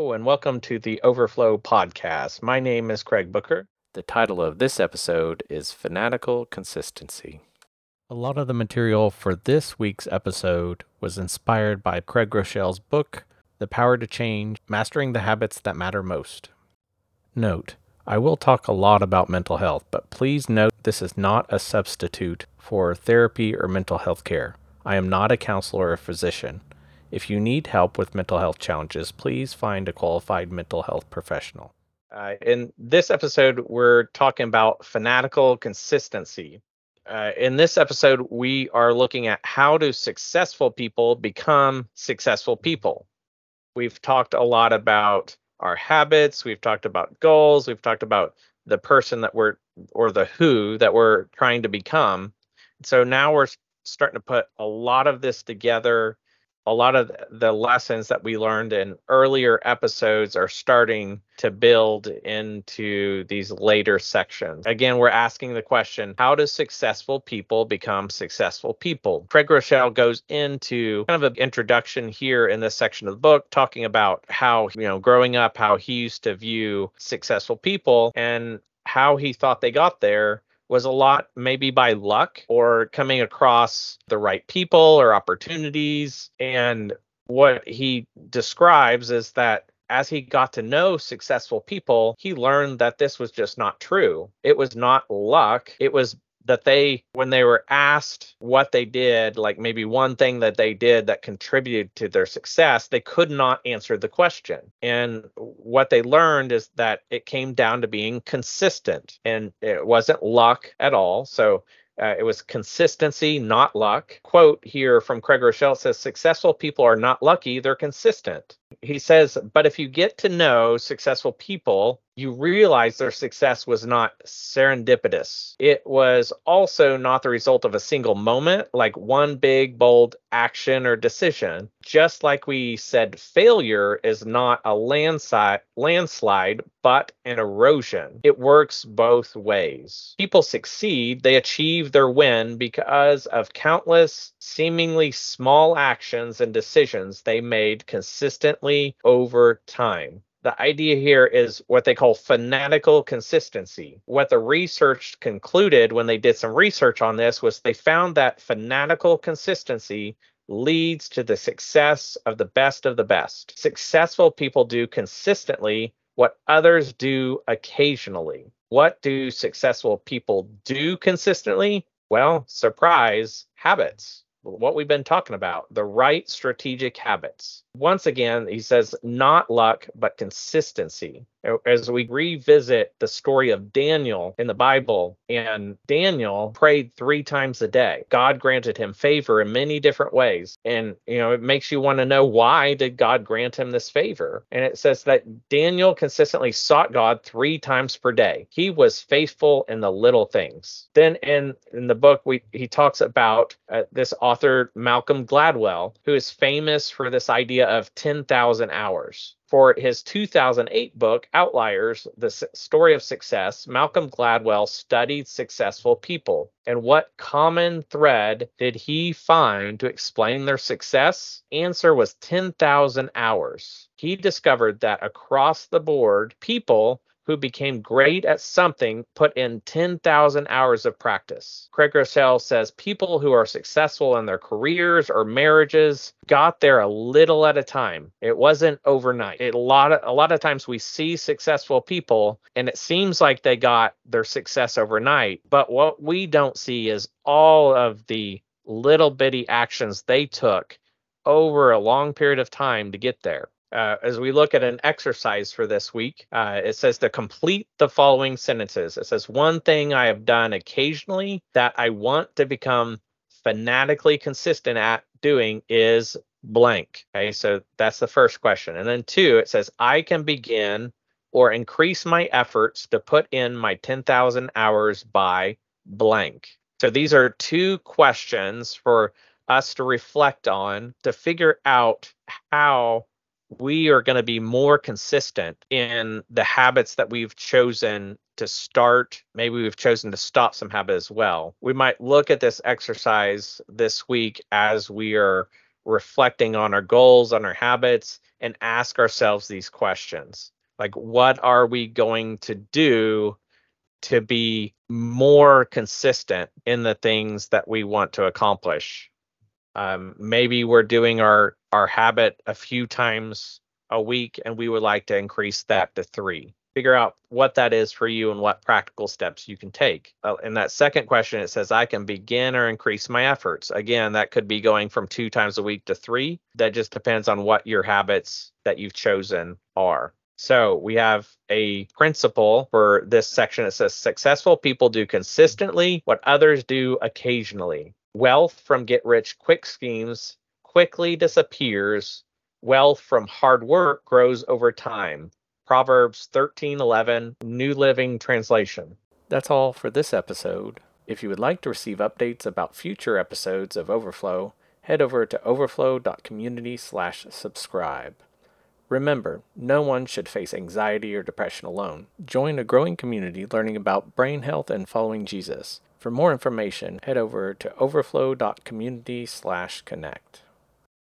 Hello, and welcome to the Overflow Podcast. My name is Craig Booker. The title of this episode is Fanatical Consistency. A lot of the material for this week's episode was inspired by Craig Groeschel's book, The Power to Change Mastering the Habits That Matter Most. Note, I will talk a lot about mental health, but please note this is not a substitute for therapy or mental health care. I am not a counselor or a physician. If you need help with mental health challenges, please find a qualified mental health professional. Uh, in this episode, we're talking about fanatical consistency. Uh, in this episode, we are looking at how do successful people become successful people. We've talked a lot about our habits, we've talked about goals, we've talked about the person that we're or the who that we're trying to become. So now we're starting to put a lot of this together a lot of the lessons that we learned in earlier episodes are starting to build into these later sections. Again, we're asking the question how do successful people become successful people? Craig Groeschel goes into kind of an introduction here in this section of the book, talking about how, you know, growing up, how he used to view successful people and how he thought they got there was a lot maybe by luck or coming across the right people or opportunities. And what he describes is that as he got to know successful people, he learned that this was just not true. It was not luck. It was that they when they were asked what they did like maybe one thing that they did that contributed to their success they could not answer the question and what they learned is that it came down to being consistent and it wasn't luck at all so uh, it was consistency, not luck. Quote here from Craig Groeschel says, Successful people are not lucky, they're consistent. He says, But if you get to know successful people, you realize their success was not serendipitous. It was also not the result of a single moment, like one big, bold action or decision. Just like we said, failure is not a landslide, landslide, but an erosion. It works both ways. People succeed, they achieve their win because of countless, seemingly small actions and decisions they made consistently over time the idea here is what they call fanatical consistency. What the research concluded when they did some research on this was they found that fanatical consistency leads to the success of the best of the best. Successful people do consistently what others do occasionally. What do successful people do consistently? Well, surprise, habits what we've been talking about the right strategic habits. Once again, he says, not luck, but consistency as we revisit the story of Daniel in the Bible, and Daniel prayed three times a day. God granted him favor in many different ways. And, you know, it makes you want to know why did God grant him this favor? And it says that Daniel consistently sought God three times per day. He was faithful in the little things. Then in, in the book, we he talks about uh, this author, Malcolm Gladwell, who is famous for this idea of 10,000 hours. For his 2008 book, Outliers The Story of Success, Malcolm Gladwell studied successful people. And what common thread did he find to explain their success? Answer was 10,000 hours. He discovered that across the board, people who became great at something put in 10,000 hours of practice. Craig Groeschel says people who are successful in their careers or marriages got there a little at a time. It wasn't overnight. It, a lot of a lot of times we see successful people and it seems like they got their success overnight, but what we don't see is all of the little bitty actions they took over a long period of time to get there uh, as we look at an exercise for this week, uh, it says to complete the following sentences. It says, One thing I have done occasionally that I want to become fanatically consistent at doing is blank. Okay, so that's the first question. And then two, it says, I can begin or increase my efforts to put in my 10,000 hours by blank. So these are two questions for us to reflect on to figure out how we are going to be more consistent in the habits that we've chosen to start. Maybe we've chosen to stop some habit as well. We might look at this exercise this week as we are reflecting on our goals, on our habits, and ask ourselves these questions. Like, what are we going to do to be more consistent in the things that we want to accomplish? Um, maybe we're doing our our habit a few times a week, and we would like to increase that to three figure out what that is for you and what practical steps you can take. Uh, in that second question, it says, I can begin or increase my efforts. Again, that could be going from two times a week to three. That just depends on what your habits that you've chosen are. So we have a principle for this section. It says, successful people do consistently what others do occasionally. Wealth from get rich quick schemes quickly disappears. Wealth from hard work grows over time. Proverbs 13:11, New Living Translation. That's all for this episode. If you would like to receive updates about future episodes of Overflow, head over to overflow.community/subscribe. Remember, no one should face anxiety or depression alone. Join a growing community learning about brain health and following Jesus. For more information, head over to overflow.community/connect.